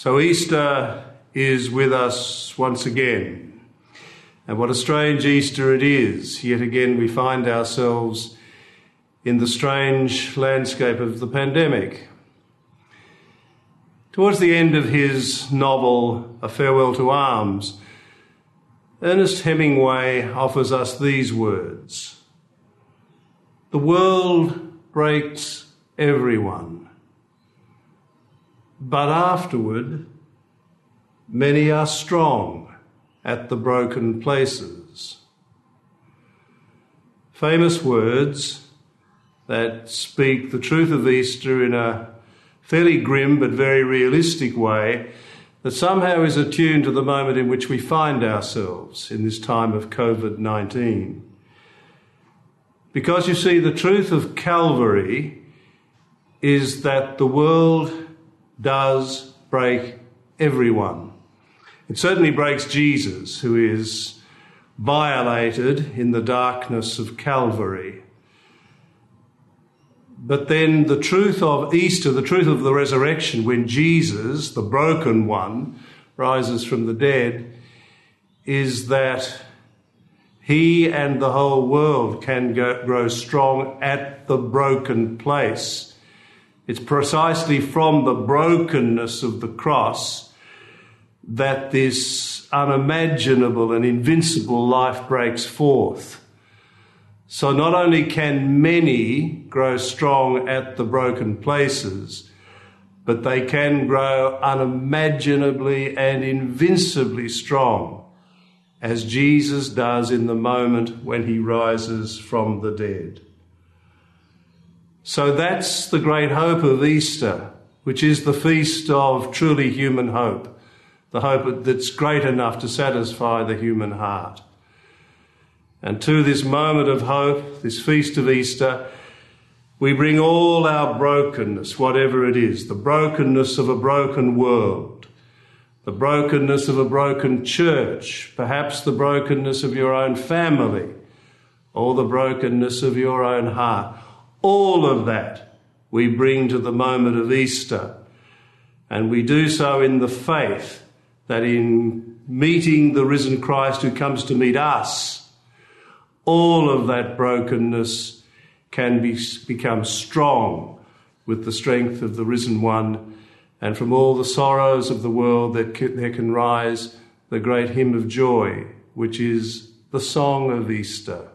So Easter is with us once again. And what a strange Easter it is. Yet again, we find ourselves in the strange landscape of the pandemic. Towards the end of his novel, A Farewell to Arms, Ernest Hemingway offers us these words The world breaks everyone but afterward, many are strong at the broken places. Famous words that speak the truth of Easter in a fairly grim but very realistic way that somehow is attuned to the moment in which we find ourselves in this time of COVID 19. Because you see, the truth of Calvary is that the world does break everyone. It certainly breaks Jesus, who is violated in the darkness of Calvary. But then the truth of Easter, the truth of the resurrection, when Jesus, the broken one, rises from the dead, is that he and the whole world can go, grow strong at the broken place it's precisely from the brokenness of the cross that this unimaginable and invincible life breaks forth. So not only can many grow strong at the broken places, but they can grow unimaginably and invincibly strong as Jesus does in the moment when he rises from the dead. So that's the great hope of Easter, which is the feast of truly human hope, the hope that's great enough to satisfy the human heart. And to this moment of hope, this feast of Easter, we bring all our brokenness, whatever it is, the brokenness of a broken world, the brokenness of a broken church, perhaps the brokenness of your own family, or the brokenness of your own heart all of that we bring to the moment of Easter. And we do so in the faith that in meeting the risen Christ who comes to meet us, all of that brokenness can be, become strong with the strength of the risen one. And from all the sorrows of the world, that there can rise the great hymn of joy, which is the song of Easter.